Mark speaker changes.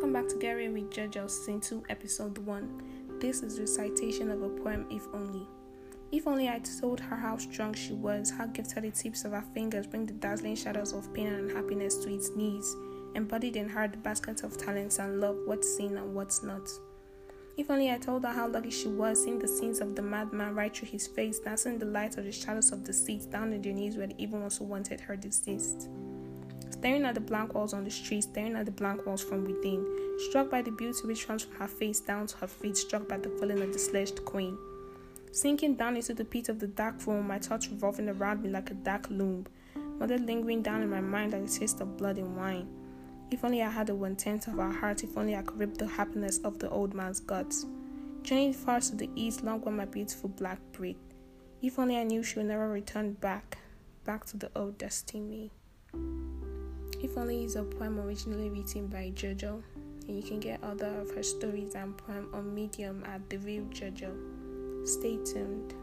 Speaker 1: Welcome back to Gary with Jojo Season 2, Episode 1. This is recitation of a poem, If Only. If only I told her how strong she was, how gifted the tips of her fingers bring the dazzling shadows of pain and unhappiness to its knees, embodied in her the basket of talents and love, what's seen and what's not. If only I told her how lucky she was, seeing the scenes of the madman right through his face, dancing in the light of the shadows of the seats down in their knees where the evil ones who wanted her deceased staring at the blank walls on the street, staring at the blank walls from within, struck by the beauty which runs from her face down to her feet, struck by the falling of the sledged queen. Sinking down into the pit of the dark room, my thoughts revolving around me like a dark loom, mother lingering down in my mind like the taste of blood and wine. If only I had the one tenth of her heart, if only I could rip the happiness of the old man's guts. Journeyed far to the east, long gone my beautiful black breed. If only I knew she would never return back, back to the old destiny. If Only is a poem originally written by Jojo, and you can get other of her stories and poems on Medium at The Real Jojo. Stay tuned.